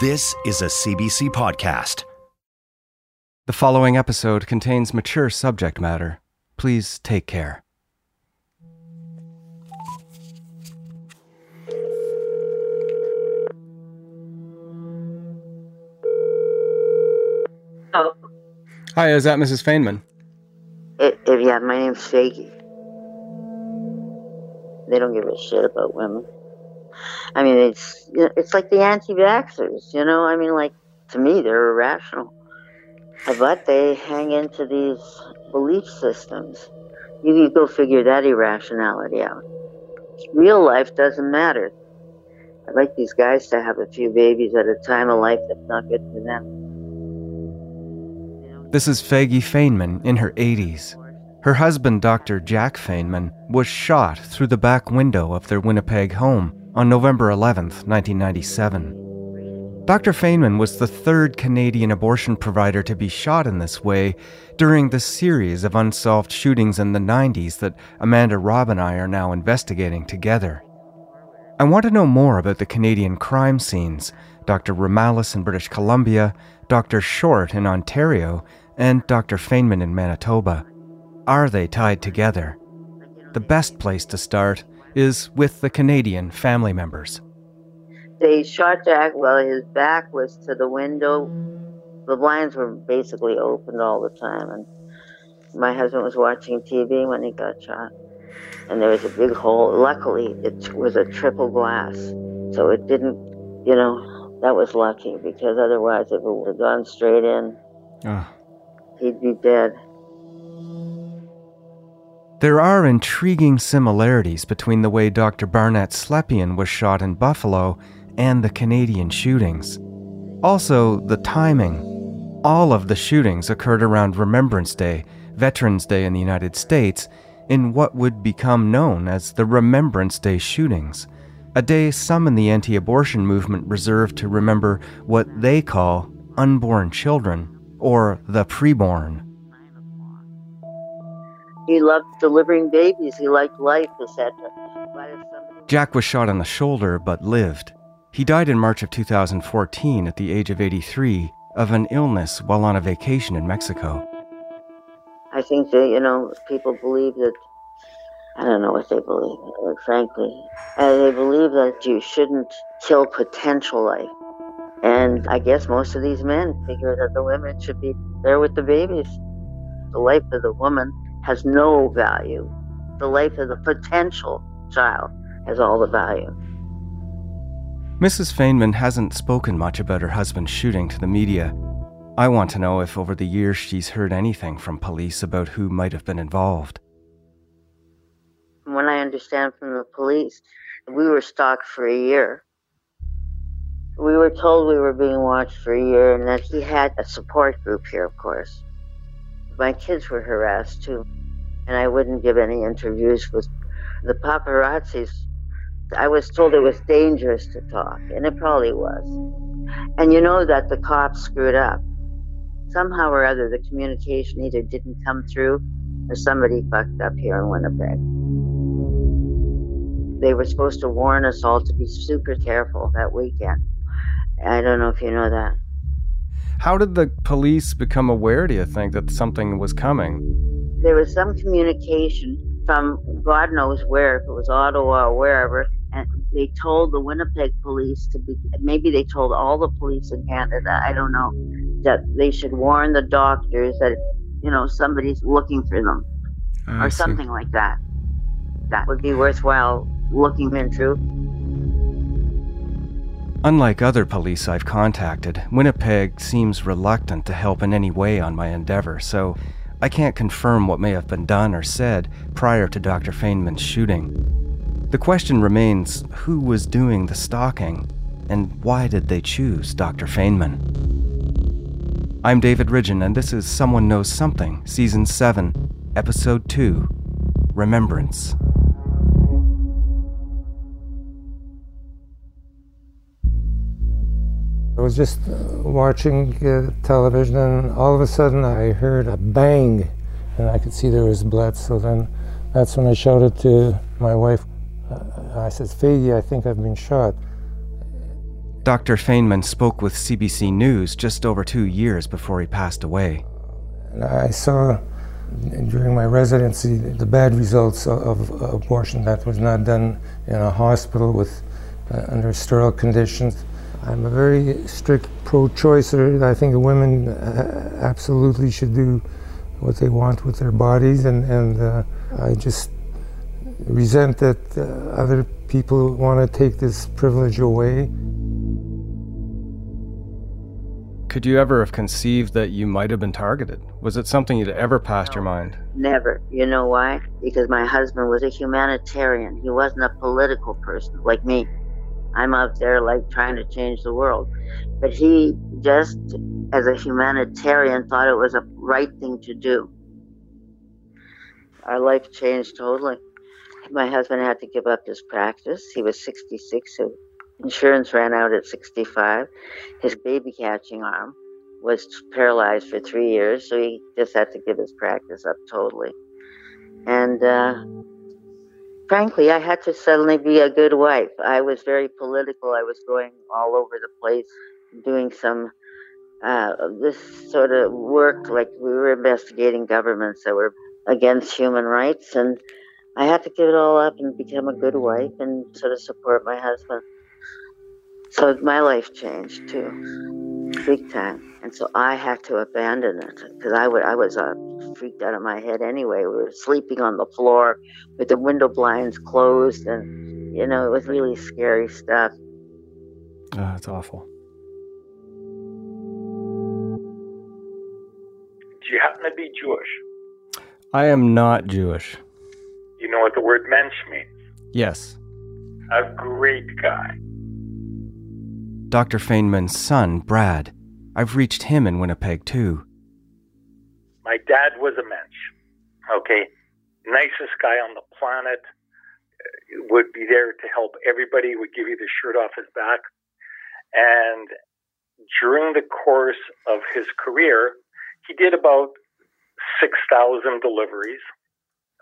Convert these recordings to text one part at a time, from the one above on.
This is a CBC podcast. The following episode contains mature subject matter. Please take care. Oh, Hi, is that Mrs. Fainman? it, it, yeah, my name's Shaky. They don't give a shit about women. I mean, it's it's like the anti-vaxxers, you know. I mean, like to me, they're irrational, but they hang into these belief systems. You can go figure that irrationality out. Real life doesn't matter. I'd like these guys to have a few babies at a time of life that's not good for them. This is Feggy Fainman in her 80s. Her husband, Dr. Jack Fainman, was shot through the back window of their Winnipeg home on November 11th, 1997. Dr. Fainman was the third Canadian abortion provider to be shot in this way during the series of unsolved shootings in the 90s that Amanda Robb and I are now investigating together. I want to know more about the Canadian crime scenes Dr. Romalis in British Columbia, Dr. Short in Ontario, and Dr. Fainman in Manitoba. Are they tied together? The best place to start is with the Canadian family members. They shot Jack while his back was to the window. The blinds were basically opened all the time, and my husband was watching TV when he got shot. And there was a big hole. Luckily, it was a triple glass, so it didn't, you know, that was lucky because otherwise, if it would have gone straight in, Ah. he'd be dead. There are intriguing similarities between the way Dr. Barnett Slepian was shot in Buffalo and the Canadian shootings. Also, the timing. All of the shootings occurred around Remembrance Day, Veterans Day in the United States, in what would become known as the Remembrance Day shootings, a day some in the anti abortion movement reserve to remember what they call unborn children, or the preborn. He loved delivering babies. He liked life, etc. Jack was shot on the shoulder but lived. He died in March of 2014 at the age of 83 of an illness while on a vacation in Mexico. I think that, you know, people believe that, I don't know what they believe, frankly. Uh, they believe that you shouldn't kill potential life. And I guess most of these men figure that the women should be there with the babies. The life of the woman has no value. The life of the potential child has all the value. Mrs. Fainman hasn't spoken much about her husband's shooting to the media. I want to know if over the years she's heard anything from police about who might have been involved. From what I understand from the police, we were stalked for a year. We were told we were being watched for a year and that he had a support group here, of course. My kids were harassed too, and I wouldn't give any interviews with the paparazzis. I was told it was dangerous to talk, and it probably was. And you know that the cops screwed up. Somehow or other, the communication either didn't come through or somebody fucked up here in Winnipeg. They were supposed to warn us all to be super careful that weekend. I don't know if you know that. How did the police become aware, do you think, that something was coming? There was some communication from God knows where, if it was Ottawa or wherever, and they told the Winnipeg police to be, maybe they told all the police in Canada, I don't know, that they should warn the doctors that, you know, somebody's looking for them ah, I or see. something like that. That would be worthwhile looking into. Unlike other police I've contacted, Winnipeg seems reluctant to help in any way on my endeavor, so I can't confirm what may have been done or said prior to Dr. Fainman's shooting. The question remains who was doing the stalking? And why did they choose Dr. Fainman? I'm David Ridgen, and this is Someone Knows Something, Season 7, Episode 2 Remembrance. Was just watching uh, television, and all of a sudden I heard a bang, and I could see there was blood. So then that's when I shouted to my wife. Uh, I said, Feggy, I think I've been shot. Dr. Fainman spoke with CBC News just over two years before he passed away. And I saw during my residency the bad results of, of abortion that was not done in a hospital with uh, under sterile conditions. I'm a very strict pro-choicer. I think women uh, absolutely should do what they want with their bodies, and, and uh, I just resent that uh, other people want to take this privilege away. Could you ever have conceived that you might have been targeted? Was it something you'd ever passed no, your mind? Never. You know why? Because my husband was a humanitarian. He wasn't a political person like me. I'm out there like trying to change the world. But he just, as a humanitarian, thought it was a right thing to do. Our life changed totally. My husband had to give up his practice. He was 66, so insurance ran out at 65. His baby catching arm was paralyzed for three years, so he just had to give his practice up totally. And uh, frankly, I had to suddenly be a good wife. I was very political. I was going all over the place, doing some uh, this sort of work, like we were investigating governments that were against human rights, and I had to give it all up and become a good wife and sort of support my husband. So my life changed too, big time. And so I had to abandon it because I, I was uh, freaked out of my head anyway. We were sleeping on the floor with the window blinds closed, and you know it was really scary stuff. Oh, that's awful. Do you happen to be Jewish? I am not Jewish. You know what the word mensch means? Yes. A great guy. Dr. Fainman's son, Brad, I've reached him in Winnipeg too. My dad was a mensch. Okay. Nicest guy on the planet. Uh, would be there to help everybody, would give you the shirt off his back. And during the course of his career, he did about 6,000 deliveries.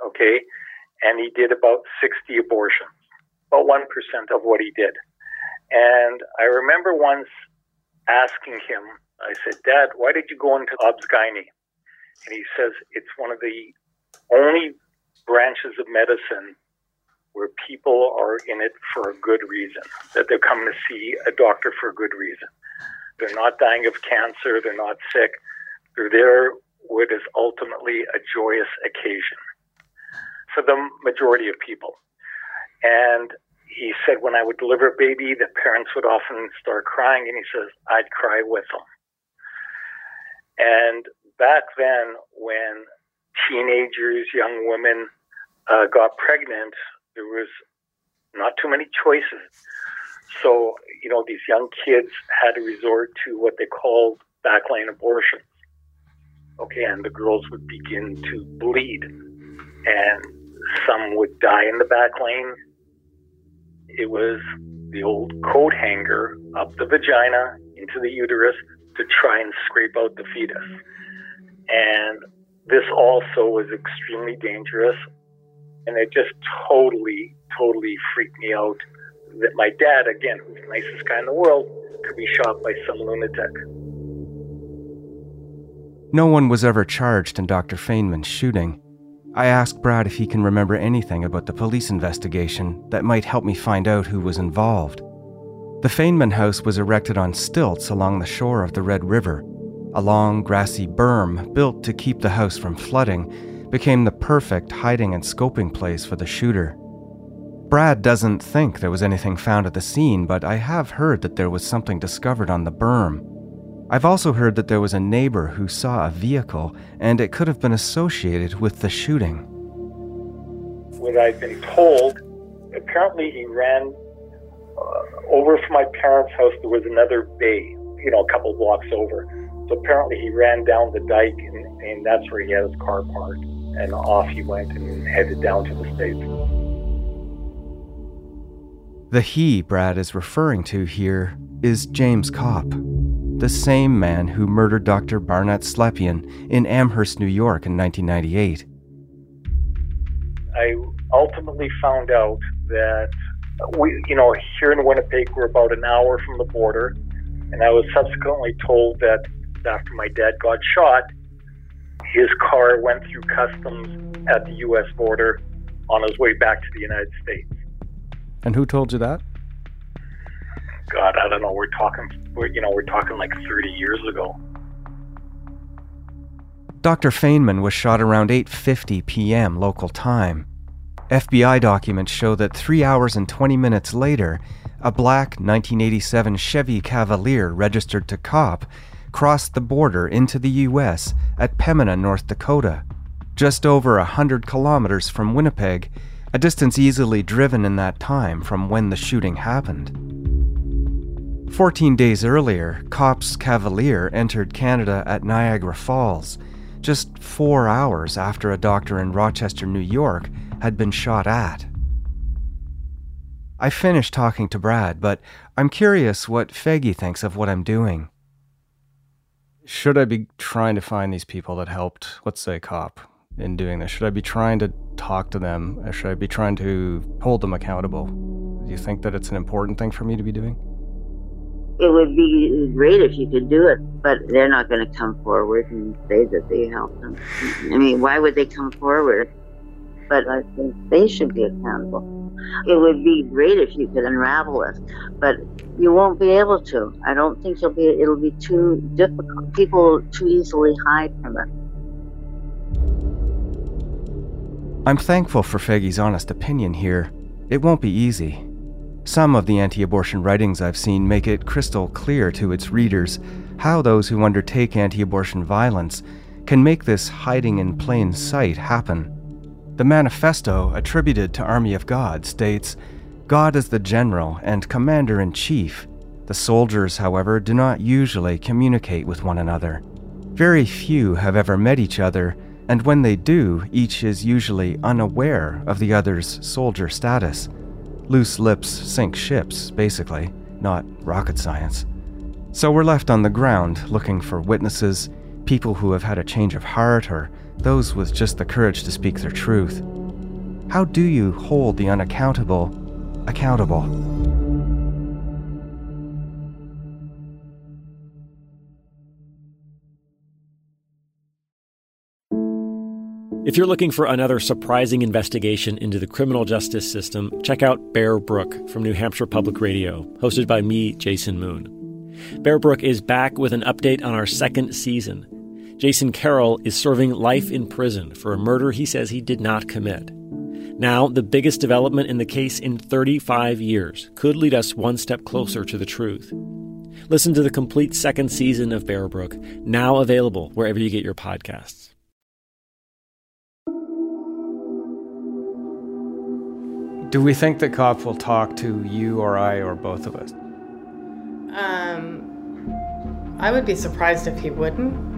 Okay. And he did about 60 abortions, about 1% of what he did. And I remember once asking him, I said, Dad, why did you go into obs-gyne? And he says, it's one of the only branches of medicine where people are in it for a good reason, that they're coming to see a doctor for a good reason. They're not dying of cancer, they're not sick, they're there what is ultimately a joyous occasion for the majority of people. And he said when I would deliver a baby, the parents would often start crying, and he says I'd cry with them. And back then, when teenagers, young women uh, got pregnant, there was not too many choices. So, you know, these young kids had to resort to what they called backline abortions. Okay, and the girls would begin to bleed, and some would die in the back lane. It was the old coat hanger up the vagina into the uterus to try and scrape out the fetus. And this also was extremely dangerous. And it just totally, totally freaked me out that my dad, again, who's the nicest guy in the world, could be shot by some lunatic. No one was ever charged in Dr. Fainman's shooting. I asked Brad if he can remember anything about the police investigation that might help me find out who was involved. The Fainman house was erected on stilts along the shore of the Red River. A long, grassy berm, built to keep the house from flooding, became the perfect hiding and scoping place for the shooter. Brad doesn't think there was anything found at the scene, but I have heard that there was something discovered on the berm. I've also heard that there was a neighbor who saw a vehicle, and it could have been associated with the shooting. What I've been told, apparently he ran uh, over from my parents' house, there was another bay, you know, a couple blocks over. So apparently he ran down the dike, and, and that's where he had his car parked. And off he went and headed down to the States. The he Brad is referring to here is James Kopp, the same man who murdered Dr. Barnett Slepian in Amherst, New York in 1998. I ultimately found out that we, you know, here in Winnipeg, we're about an hour from the border, and I was subsequently told that after my dad got shot, his car went through customs at the U.S. border on his way back to the United States. And who told you that? God, I don't know. We're talking, we're, you know, we're talking like 30 years ago. Dr. Fainman was shot around 8:50 p.m. local time. FBI documents show that 3 hours and 20 minutes later, a black 1987 Chevy Cavalier registered to Kopp crossed the border into the US at Pembina, North Dakota, just over a 100 kilometers from Winnipeg, a distance easily driven in that time from when the shooting happened. 14 days earlier, Kopp's Cavalier entered Canada at Niagara Falls, just four hours after a doctor in Rochester, New York, had been shot at. I finished talking to Brad, but I'm curious what Feggy thinks of what I'm doing. Should I be trying to find these people that helped, let's say, Kopp in doing this? Should I be trying to talk to them? Or should I be trying to hold them accountable? Do you think that it's an important thing for me to be doing? It would be great if you could do it, but they're not going to come forward and say that they helped them. I mean, why would they come forward? But I think they should be accountable. It would be great if you could unravel it, but you won't be able to. I don't think you'll be. It'll be too difficult. People too easily hide from it. I'm thankful for Feggy's honest opinion here. It won't be easy. Some of the anti abortion writings I've seen make it crystal clear to its readers how those who undertake anti abortion violence can make this hiding in plain sight happen. The manifesto attributed to Army of God states God is the general and commander in chief. The soldiers, however, do not usually communicate with one another. Very few have ever met each other, and when they do, each is usually unaware of the other's soldier status. Loose lips sink ships, basically, not rocket science. So we're left on the ground looking for witnesses, people who have had a change of heart, or those with just the courage to speak their truth. How do you hold the unaccountable accountable? If you're looking for another surprising investigation into the criminal justice system, check out Bear Brook from New Hampshire Public Radio, hosted by me, Jason Moon. Bear Brook is back with an update on our second season. Jason Carroll is serving life in prison for a murder he says he did not commit. Now, the biggest development in the case in 35 years could lead us one step closer to the truth. Listen to the complete second season of Bear Brook, now available wherever you get your podcasts. Do we think that Kopp will talk to you or I or both of us? Um, I would be surprised if he wouldn't.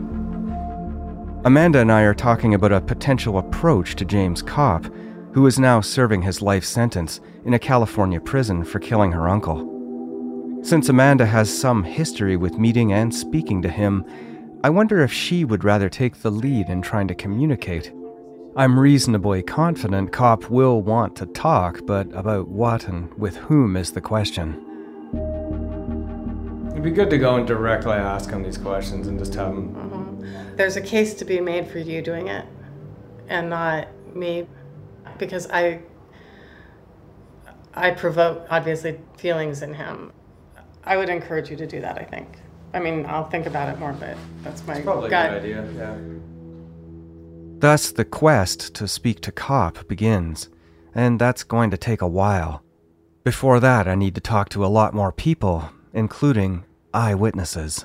Amanda and I are talking about a potential approach to James Kopp, who is now serving his life sentence in a California prison for killing her uncle. Since Amanda has some history with meeting and speaking to him, I wonder if she would rather take the lead in trying to communicate. I'm reasonably confident Kopp will want to talk, but about what and with whom is the question. It'd be good to go and directly ask him these questions and just have him. Mm-hmm. There's a case to be made for you doing it, and not me, because I. I provoke obviously feelings in him. I would encourage you to do that. I think. I mean, I'll think about it more, but that's my Probably gut. a good idea. Yeah. Thus, the quest to speak to Kopp begins, and that's going to take a while. Before that, I need to talk to a lot more people, including eyewitnesses.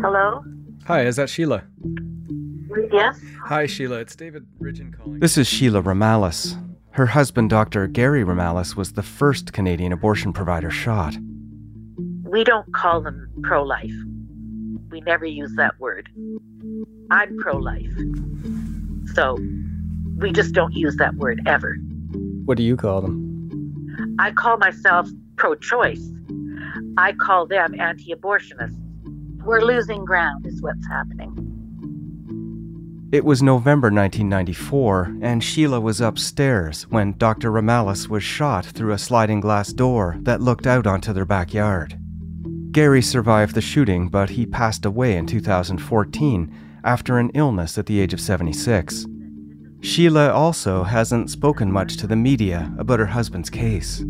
Hello? Hi, is that Sheila? Yes. Hi, Sheila. It's David Ridgen calling. This is Sheila Romalis. Her husband, Dr. Gary Romalis, was the first Canadian abortion provider shot. We don't call them pro life. We never use that word. I'm pro life. So we just don't use that word ever. What do you call them? I call myself pro choice. I call them anti abortionists. We're losing ground, is what's happening. It was November 1994, and Sheila was upstairs when Dr. Romalis was shot through a sliding glass door that looked out onto their backyard. Gary survived the shooting, but he passed away in 2014 after an illness at the age of 76. Sheila also hasn't spoken much to the media about her husband's case.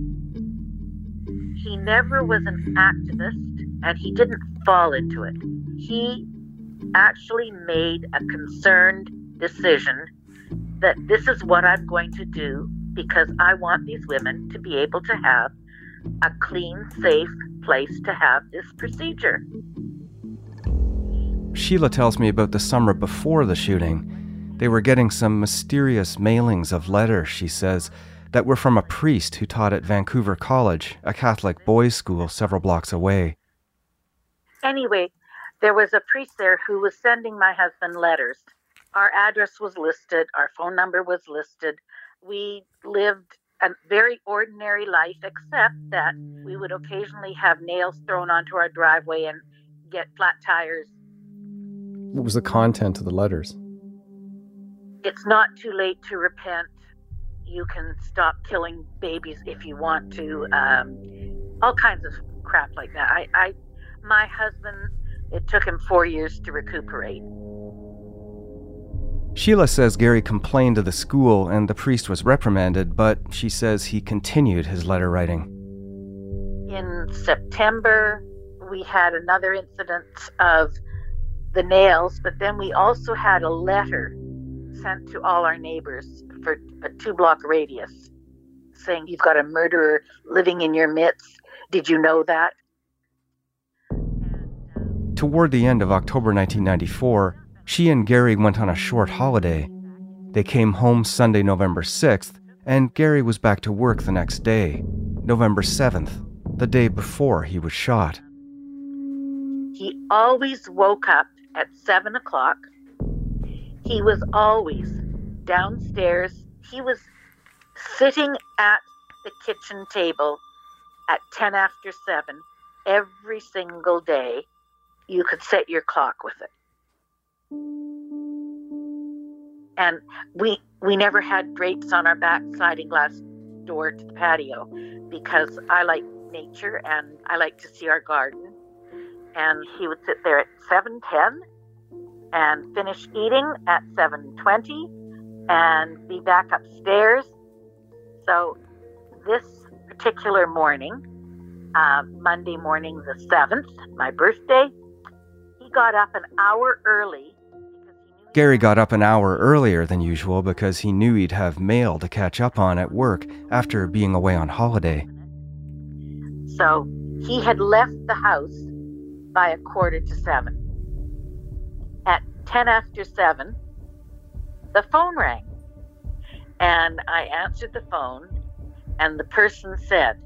He never was an activist and he didn't fall into it. He actually made a concerned decision that this is what I'm going to do because I want these women to be able to have a clean, safe place to have this procedure. Sheila tells me about the summer before the shooting. They were getting some mysterious mailings of letters, she says, that were from a priest who taught at Vancouver College, a Catholic boys' school several blocks away. Anyway, there was a priest there who was sending my husband letters. Our address was listed, our phone number was listed. We lived a very ordinary life, except that we would occasionally have nails thrown onto our driveway and get flat tires. What was the content of the letters? It's not too late to repent. You can stop killing babies if you want to. Um, all kinds of crap like that. I, I, my husband, it took him four years to recuperate. Sheila says Gary complained to the school and the priest was reprimanded, but she says he continued his letter writing. In September, we had another incident of the nails, but then we also had a letter sent to all our neighbors for a two block radius saying, You've got a murderer living in your midst. Did you know that? Toward the end of October 1994, she and Gary went on a short holiday. They came home Sunday, November 6th, and Gary was back to work the next day, November 7th, the day before he was shot. He always woke up at 7 o'clock. He was always downstairs. He was sitting at the kitchen table at 10 after 7 every single day. You could set your clock with it and we we never had drapes on our back sliding glass door to the patio because I like nature and I like to see our garden. And he would sit there at 7:10 and finish eating at 7:20 and be back upstairs. So this particular morning, uh, Monday morning the 7th, my birthday, he got up an hour early Gary got up an hour earlier than usual because he knew he'd have mail to catch up on at work after being away on holiday. So he had left the house by a quarter to seven. At 10 after seven, the phone rang. And I answered the phone, and the person said,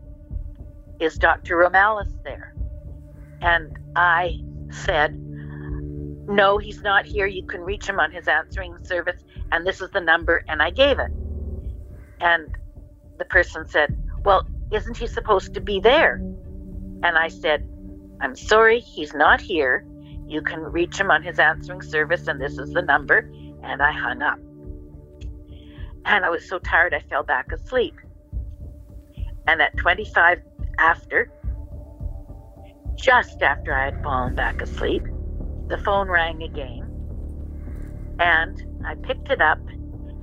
Is Dr. Romalis there? And I said, no, he's not here. You can reach him on his answering service, and this is the number. And I gave it. And the person said, Well, isn't he supposed to be there? And I said, I'm sorry, he's not here. You can reach him on his answering service, and this is the number. And I hung up. And I was so tired, I fell back asleep. And at 25 after, just after I had fallen back asleep, the phone rang again, and I picked it up,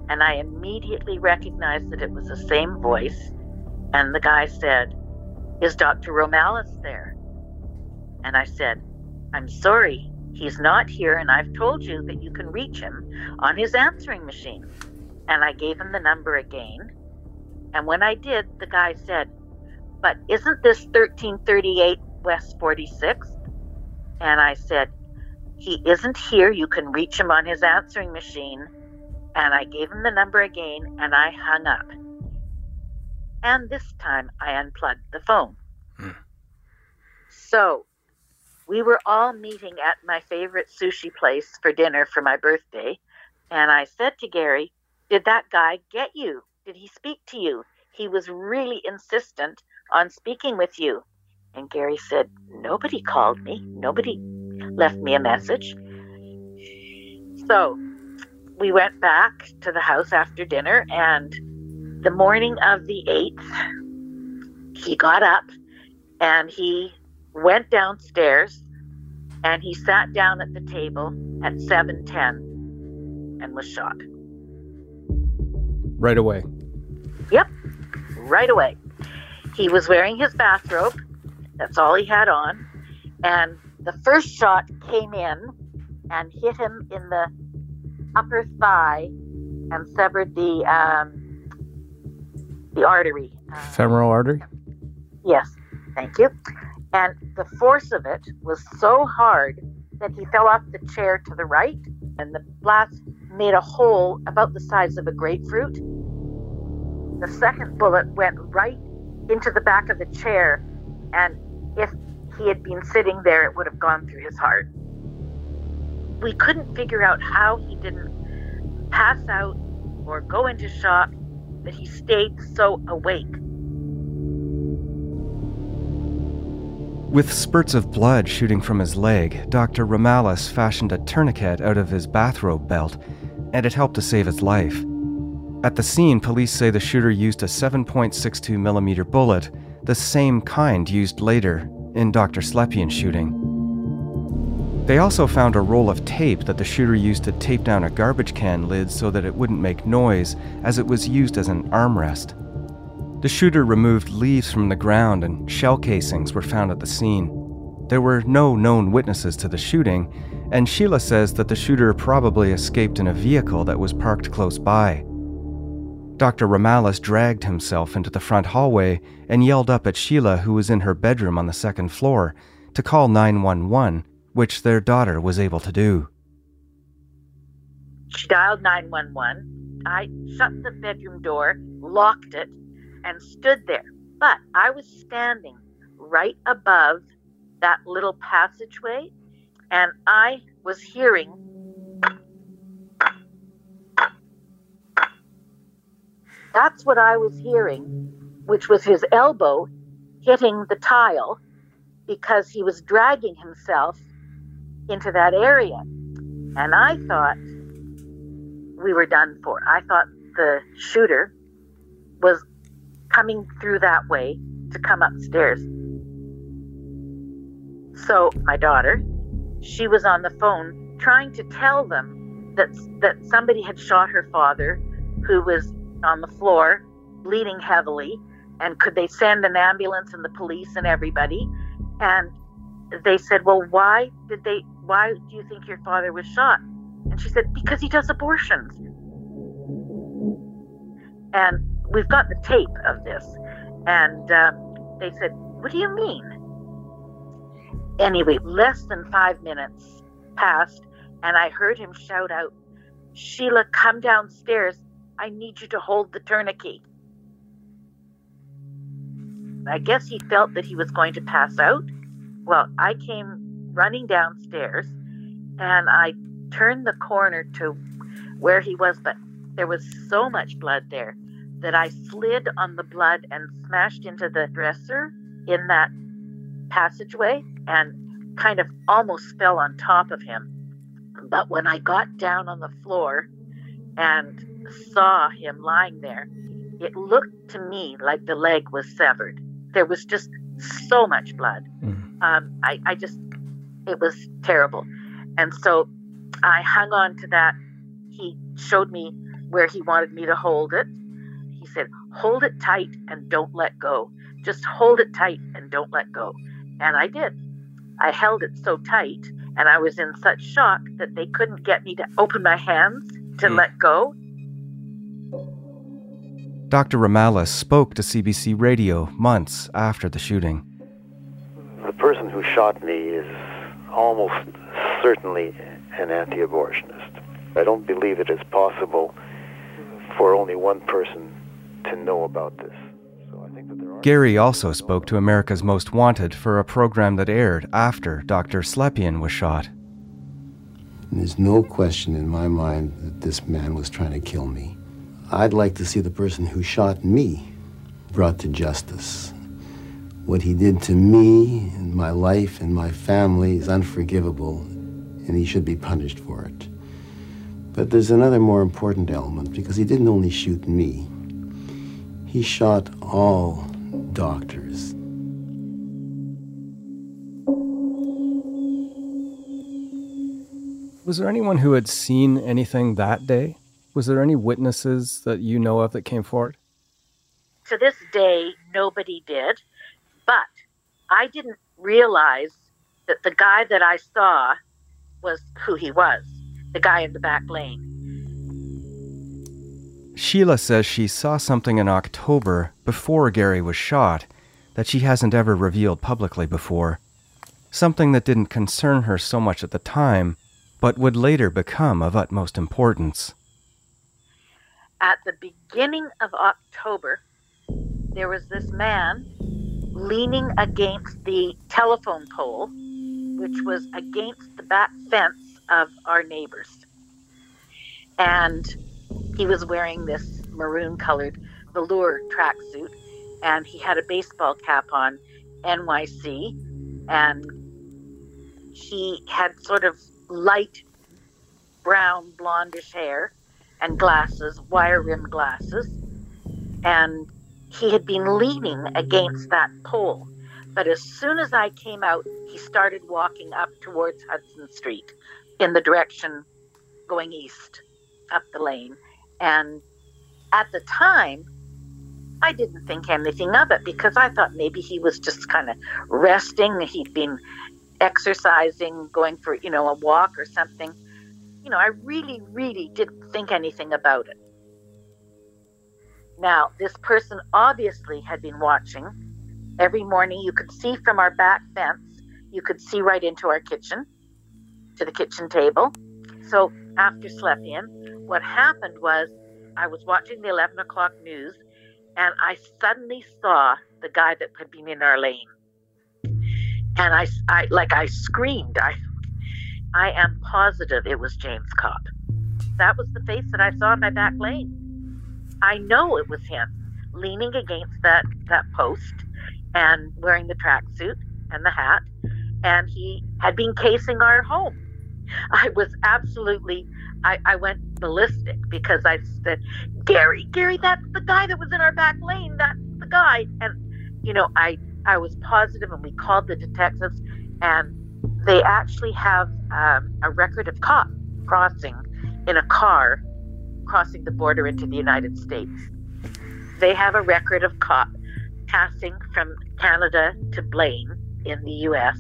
and I immediately recognized that it was the same voice. And the guy said, Is Dr. Romalis there? And I said, I'm sorry, he's not here, and I've told you that you can reach him on his answering machine. And I gave him the number again. And when I did, the guy said, But isn't this 1338 West 46th? And I said, He isn't here. You can reach him on his answering machine. And I gave him the number again and I hung up. And this time I unplugged the phone. Hmm. So we were all meeting at my favorite sushi place for dinner for my birthday. And I said to Gary, Did that guy get you? Did he speak to you? He was really insistent on speaking with you. And Gary said, Nobody called me. Nobody left me a message. So we went back to the house after dinner, and the morning of the 8th, he got up and he went downstairs and he sat down at the table at 7:10 and was shot. Right away. Yep. Right away. He was wearing his bathrobe. That's all he had on. And the first shot came in and hit him in the upper thigh and severed the um, the artery. Uh, Femoral artery? Yes. Thank you. And the force of it was so hard that he fell off the chair to the right, and the blast made a hole about the size of a grapefruit. The second bullet went right into the back of the chair, and if he had been sitting there, it would have gone through his heart. We couldn't figure out how he didn't pass out or go into shock, that he stayed so awake. With spurts of blood shooting from his leg, Dr. Romalis fashioned a tourniquet out of his bathrobe belt, and it helped to save his life. At the scene, police say the shooter used a 7.62 millimeter bullet, the same kind used later in Dr. Slepian's shooting. They also found a roll of tape that the shooter used to tape down a garbage can lid so that it wouldn't make noise, as it was used as an armrest. The shooter removed leaves from the ground and shell casings were found at the scene. There were no known witnesses to the shooting, and Sheila says that the shooter probably escaped in a vehicle that was parked close by. Dr. Romalis dragged himself into the front hallway and yelled up at Sheila, who was in her bedroom on the second floor, to call 911, which their daughter was able to do. She dialed 911. I shut the bedroom door, locked it, and stood there. But I was standing right above that little passageway, and I was hearing that's what I was hearing, which was his elbow hitting the tile because he was dragging himself into that area. And I thought we were done for. I thought the shooter was coming through that way to come upstairs. So my daughter, she was on the phone trying to tell them that that somebody had shot her father, who was on the floor, bleeding heavily, and could they send an ambulance and the police and everybody? And they said, "Well, why did they? Why do you think your father was shot?" And she said, "Because he does abortions." And we've got the tape of this. And uh, they said, What do you mean? Anyway, less than five minutes passed, and I heard him shout out, Sheila, come downstairs. I need you to hold the tourniquet. I guess he felt that he was going to pass out. Well, I came running downstairs and I turned the corner to where he was, but there was so much blood there that I slid on the blood and smashed into the dresser in that passageway and kind of almost fell on top of him. But when I got down on the floor and saw him lying there, it looked to me like the leg was severed. There was just so much blood. Mm. Um, I, I just, it was terrible. And so I hung on to that. He showed me where he wanted me to hold it He said, hold it tight and don't let go. Just hold it tight and don't let go. And I did. I held it so tight and I was in such shock that they couldn't get me to open my hands to mm. let go. Dr. Romalis spoke to CBC Radio months after the shooting. The person who shot me is almost certainly an anti abortionist. I don't believe it is possible for only one person to know about this. Gary also spoke to America's Most Wanted for a program that aired after Dr. Slepian was shot. There's no question in my mind that this man was trying to kill me. I'd like to see the person who shot me brought to justice. What he did to me and my life and my family is unforgivable, and he should be punished for it. But there's another more important element because he didn't only shoot me, he shot all doctors. Was there anyone who had seen anything that day? Was there any witnesses that you know of that came forward? To this day, nobody did. But I didn't realize that the guy that I saw was who he was the guy in the back lane. Sheila says she saw something in October before Gary was shot that she hasn't ever revealed publicly before. Something that didn't concern her so much at the time, but would later become of utmost importance. At the beginning of October, there was this man leaning against the telephone pole, which was against the back fence of our neighbors. And he was wearing this maroon colored velour tracksuit and he had a baseball cap on NYC and he had sort of light brown blondish hair and glasses, wire rimmed glasses. And he had been leaning against that pole. But as soon as I came out, he started walking up towards Hudson Street in the direction going east up the lane. And at the time, I didn't think anything of it because I thought maybe he was just kind of resting. He'd been exercising, going for, you know, a walk or something. You know, I really, really didn't think anything about it. Now, this person obviously had been watching. Every morning you could see from our back fence, you could see right into our kitchen, to the kitchen table. So after Slepian, what happened was I was watching the 11 o'clock news and I suddenly saw the guy that had been in our lane. And I, I like, I screamed. I, I am positive it was James Kopp. That was the face that I saw in my back lane. I know it was him leaning against that, that post and wearing the tracksuit and the hat. And he had been casing our home. I was absolutely I, I went ballistic because I said, Gary, Gary, that's the guy that was in our back lane. That's the guy. And, you know, I, I was positive and we called the detectives and they actually have um, a record of Kopp crossing in a car crossing the border into the United States. They have a record of Kopp passing from Canada to Blaine in the U.S.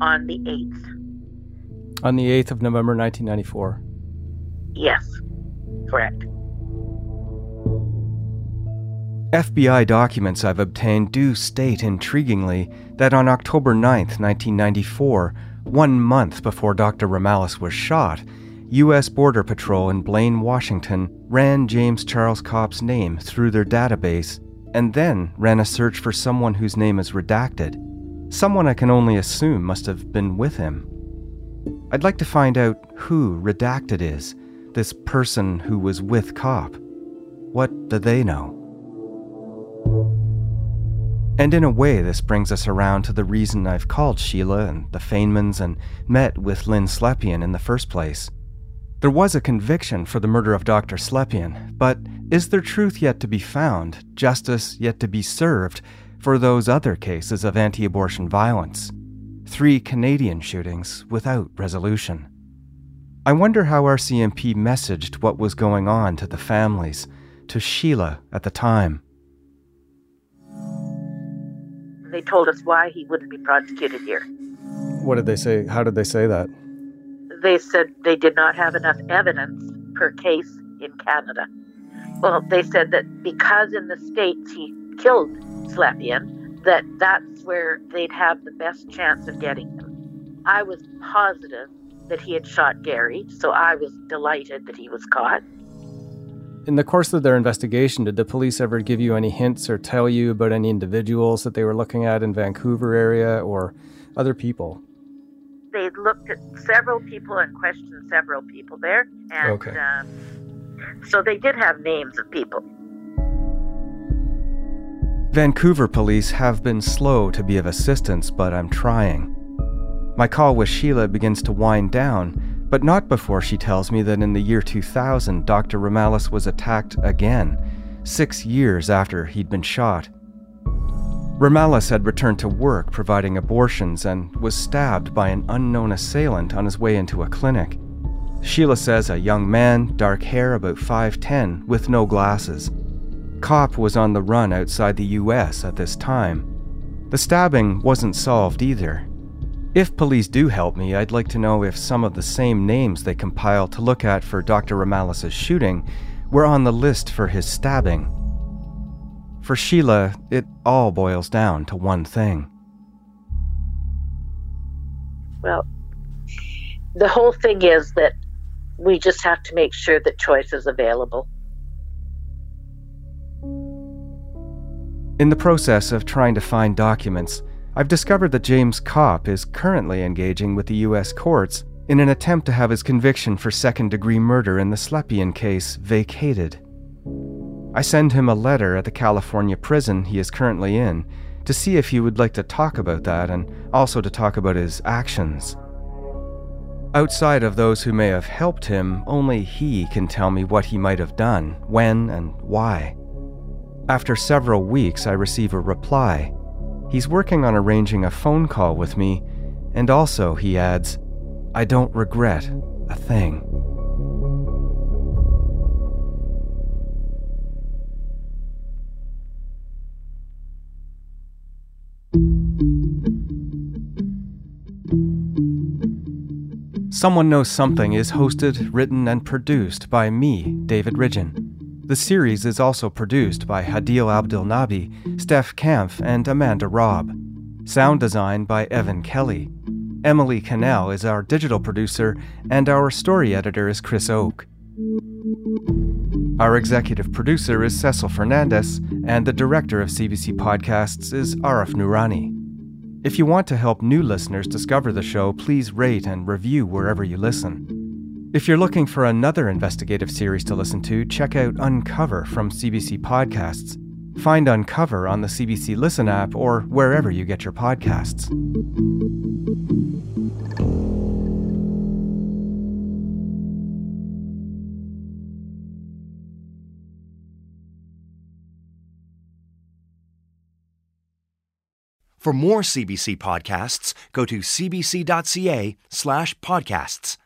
on the 8th. On the 8th of November 1994. Yes, correct. FBI documents I've obtained do state intriguingly that on October 9, 1994, one month before Dr. Romalis was shot, U.S. Border Patrol in Blaine, Washington ran James Charles Kopp's name through their database and then ran a search for someone whose name is redacted. Someone I can only assume must have been with him. I'd like to find out who Redacted is this person who was with Kopp? What do they know? And in a way, this brings us around to the reason I've called Sheila and the Fainmans and met with Lynn Slepian in the first place. There was a conviction for the murder of Dr. Slepian, but is there truth yet to be found, justice yet to be served for those other cases of anti abortion violence? Three Canadian shootings without resolution. I wonder how RCMP messaged what was going on to the families, to Sheila at the time. They told us why he wouldn't be prosecuted here. What did they say? How did they say that? They said they did not have enough evidence per case in Canada. Well, they said that because in the States he killed Slepian, that that's where they'd have the best chance of getting him. I was positive that he had shot Gary, so I was delighted that he was caught. In the course of their investigation, did the police ever give you any hints or tell you about any individuals that they were looking at in Vancouver area or other people? They looked at several people and questioned several people there, and Okay. um, so they did have names of people. Vancouver police have been slow to be of assistance, but I'm trying. My call with Sheila begins to wind down, but not before she tells me that in the year 2000, Dr. Romalis was attacked again, six years after he'd been shot. Romalis had returned to work providing abortions and was stabbed by an unknown assailant on his way into a clinic. Sheila says a young man, dark hair, about 5'10, with no glasses. Kopp was on the run outside the US at this time. The stabbing wasn't solved either. If police do help me, I'd like to know if some of the same names they compiled to look at for Dr. Romalis' shooting were on the list for his stabbing. For Sheila, it all boils down to one thing. Well, the whole thing is that we just have to make sure that choice is available. In the process of trying to find documents, I've discovered that James Kopp is currently engaging with the US courts in an attempt to have his conviction for second degree murder in the Slepian case vacated. I send him a letter at the California prison he is currently in to see if he would like to talk about that and also to talk about his actions. Outside of those who may have helped him, only he can tell me what he might have done, when, and why. After several weeks, I receive a reply. He's working on arranging a phone call with me, and also, he adds, I don't regret a thing. Someone Knows Something is hosted, written, and produced by me, David Ridgen. The series is also produced by Hadil Abdel Nabi, Steph Kampf, and Amanda Robb. Sound design by Evan Kelly. Emily Cannell is our digital producer, and our story editor is Chris Oke. Our executive producer is Cecil Fernandez, and the director of CBC Podcasts is Arif Nurani. If you want to help new listeners discover the show, please rate and review wherever you listen. If you're looking for another investigative series to listen to, check out Uncover from CBC Podcasts. Find Uncover on the CBC Listen app or wherever you get your podcasts. For more CBC podcasts, go to cbc.ca slash podcasts.